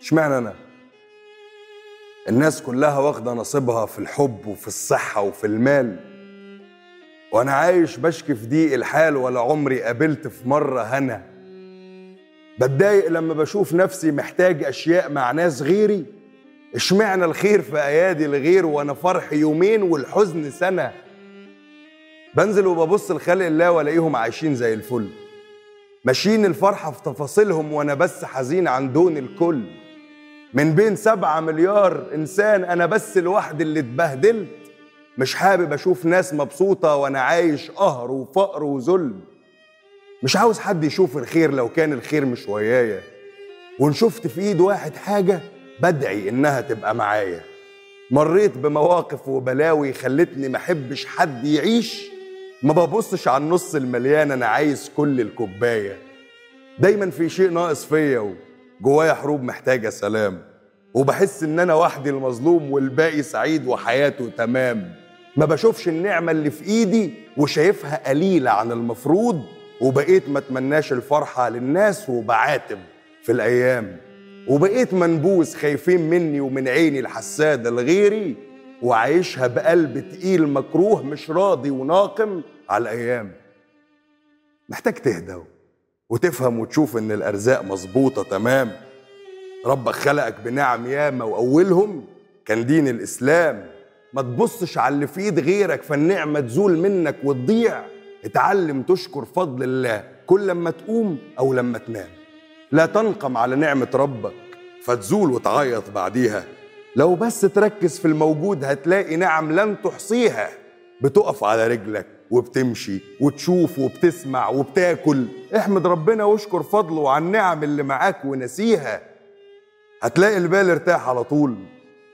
اشمعنى أنا؟ الناس كلها واخدة نصيبها في الحب وفي الصحة وفي المال. وأنا عايش بشكي في ضيق الحال ولا عمري قابلت في مرة هنا. بتضايق لما بشوف نفسي محتاج أشياء مع ناس غيري. اشمعنى الخير في أيادي الغير وأنا فرح يومين والحزن سنة؟ بنزل وببص لخلق الله والاقيهم عايشين زي الفل. ماشيين الفرحة في تفاصيلهم وأنا بس حزين عن دون الكل. من بين سبعة مليار إنسان أنا بس لوحدي اللي اتبهدلت. مش حابب أشوف ناس مبسوطة وأنا عايش قهر وفقر وذل. مش عاوز حد يشوف الخير لو كان الخير مش ويايا. وإن شفت في إيد واحد حاجة بدعي إنها تبقى معايا. مريت بمواقف وبلاوي خلتني ما أحبش حد يعيش ما ببصش على النص المليان أنا عايز كل الكوباية. دايما في شيء ناقص فيا وجوايا حروب محتاجة سلام. وبحس إن أنا وحدي المظلوم والباقي سعيد وحياته تمام. ما بشوفش النعمة اللي في إيدي وشايفها قليلة عن المفروض وبقيت ما أتمناش الفرحة للناس وبعاتب في الأيام. وبقيت منبوس خايفين مني ومن عيني الحسادة لغيري وعايشها بقلب تقيل مكروه مش راضي وناقم على الأيام. محتاج تهدى وتفهم وتشوف إن الأرزاق مظبوطة تمام. ربك خلقك بنعم ياما وأولهم كان دين الإسلام. ما تبصش على اللي في إيد غيرك فالنعمة تزول منك وتضيع. اتعلم تشكر فضل الله كل لما تقوم أو لما تنام. لا تنقم على نعمة ربك فتزول وتعيط بعديها. لو بس تركز في الموجود هتلاقي نعم لن تحصيها. بتقف على رجلك وبتمشي وتشوف وبتسمع وبتاكل. احمد ربنا واشكر فضله على النعم اللي معاك ونسيها. هتلاقي البال ارتاح على طول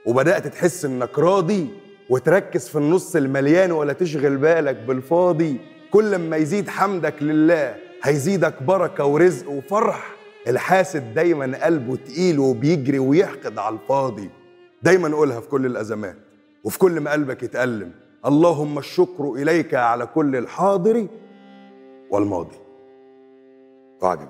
وبدأت تحس إنك راضي وتركز في النص المليان ولا تشغل بالك بالفاضي. كل ما يزيد حمدك لله هيزيدك بركة ورزق وفرح. الحاسد دايما قلبه تقيل وبيجري ويحقد على الفاضي. دايما قولها في كل الأزمات وفي كل ما قلبك يتألم. اللهم الشكر إليك على كل الحاضر والماضي. قاعدة